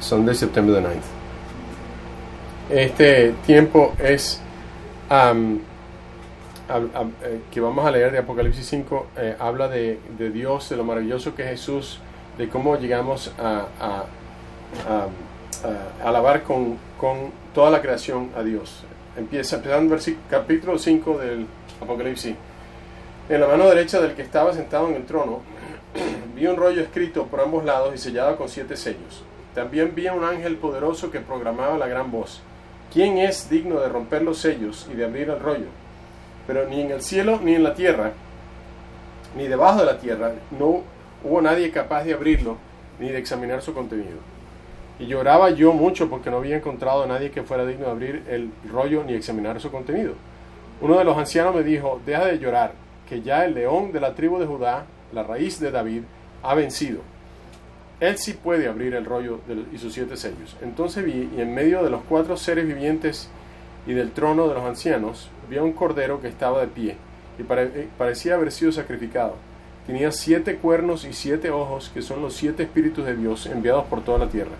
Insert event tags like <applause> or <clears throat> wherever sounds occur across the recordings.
Sunday, September the 9th. Este tiempo es eh, que vamos a leer de Apocalipsis 5, eh, habla de, de Dios, de lo maravilloso que es Jesús, de cómo llegamos a, alabar con, con toda la creación a Dios. Empieza empezando versi- capítulo 5 del Apocalipsis. En la mano derecha del que estaba sentado en el trono, <clears throat> vi un rollo escrito por ambos lados y sellado con siete sellos. También vi a un ángel poderoso que programaba la gran voz. ¿Quién es digno de romper los sellos y de abrir el rollo? Pero ni en el cielo ni en la tierra, ni debajo de la tierra, no hubo nadie capaz de abrirlo ni de examinar su contenido. Y lloraba yo mucho porque no había encontrado a nadie que fuera digno de abrir el rollo ni examinar su contenido. Uno de los ancianos me dijo, deja de llorar, que ya el león de la tribu de Judá, la raíz de David, ha vencido. Él sí puede abrir el rollo y sus siete sellos. Entonces vi, y en medio de los cuatro seres vivientes y del trono de los ancianos, vi a un cordero que estaba de pie, y eh, parecía haber sido sacrificado. Tenía siete cuernos y siete ojos, que son los siete espíritus de Dios enviados por toda la tierra.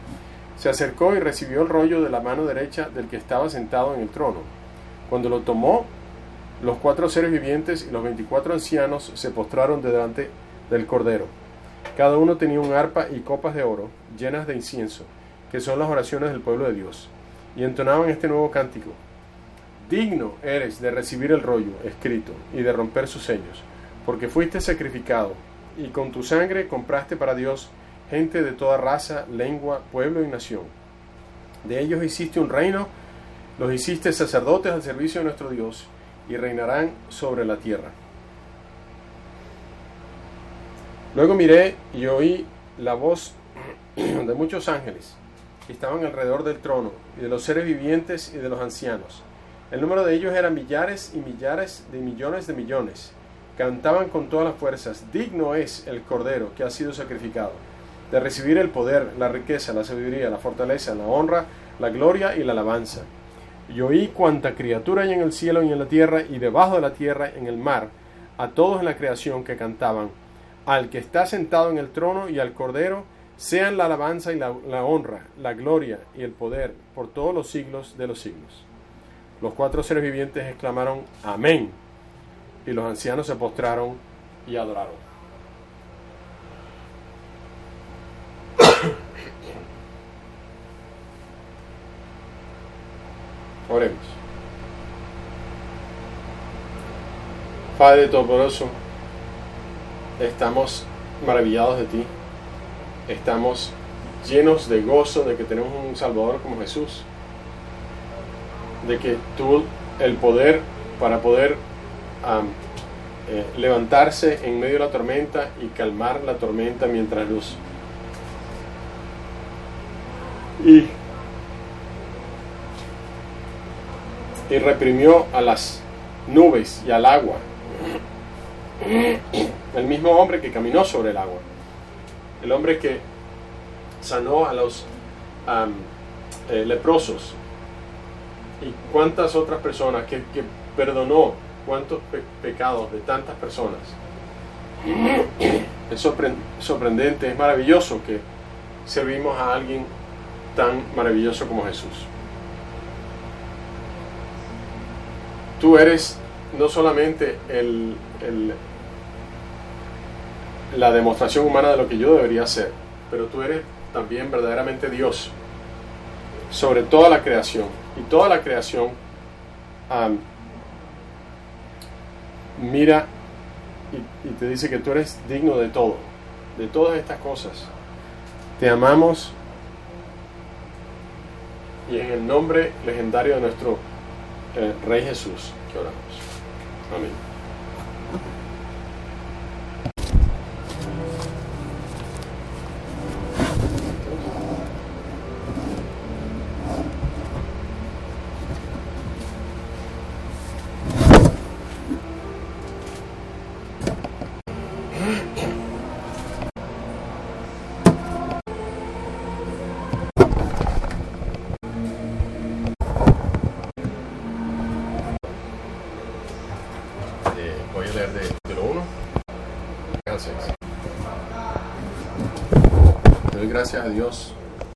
Se acercó y recibió el rollo de la mano derecha del que estaba sentado en el trono. Cuando lo tomó, los cuatro seres vivientes y los veinticuatro ancianos se postraron delante del cordero. Cada uno tenía un arpa y copas de oro llenas de incienso, que son las oraciones del pueblo de Dios, y entonaban este nuevo cántico. Digno eres de recibir el rollo escrito y de romper sus sellos, porque fuiste sacrificado, y con tu sangre compraste para Dios gente de toda raza, lengua, pueblo y nación. De ellos hiciste un reino, los hiciste sacerdotes al servicio de nuestro Dios, y reinarán sobre la tierra. Luego miré y oí la voz <clears throat> de muchos ángeles que estaban alrededor del trono, y de los seres vivientes y de los ancianos. El número de ellos era millares y millares de millones de millones. Cantaban con todas las fuerzas, digno es el Cordero que ha sido sacrificado, de recibir el poder, la riqueza, la sabiduría, la fortaleza, la honra, la gloria y la alabanza. Y oí cuanta criatura hay en el cielo y en la tierra y debajo de la tierra en el mar, a todos en la creación que cantaban, al que está sentado en el trono y al Cordero, sean la alabanza y la, honra, la gloria y el poder por todos los siglos de los siglos. Los cuatro seres vivientes exclamaron, Amén. Y los ancianos se postraron y adoraron. <coughs> Oremos. Padre Todopoderoso, estamos maravillados de ti. Estamos llenos de gozo de que tenemos un Salvador como Jesús. De que tú, el poder para poder eh, levantarse en medio de la tormenta y calmar la tormenta mientras luz. Y, y reprimió a las nubes y al agua. El mismo hombre que caminó sobre el agua. El hombre que sanó a los eh, leprosos. Y cuántas otras personas que, perdonó cuántos pe- pecados de tantas personas. Es sorpre- sorprendente, es maravilloso que servimos a alguien tan maravilloso como Jesús. Tú eres no solamente el- la demostración humana de lo que yo debería hacer, pero tú eres también verdaderamente Dios sobre toda la creación. Y toda la creación mira y, y te dice que tú eres digno de todo, de todas estas cosas. Te amamos y en el nombre legendario de nuestro eh, Rey Jesús que oramos. Amén. Voy a leer de, lo 1 al 6. Te doy gracias a Dios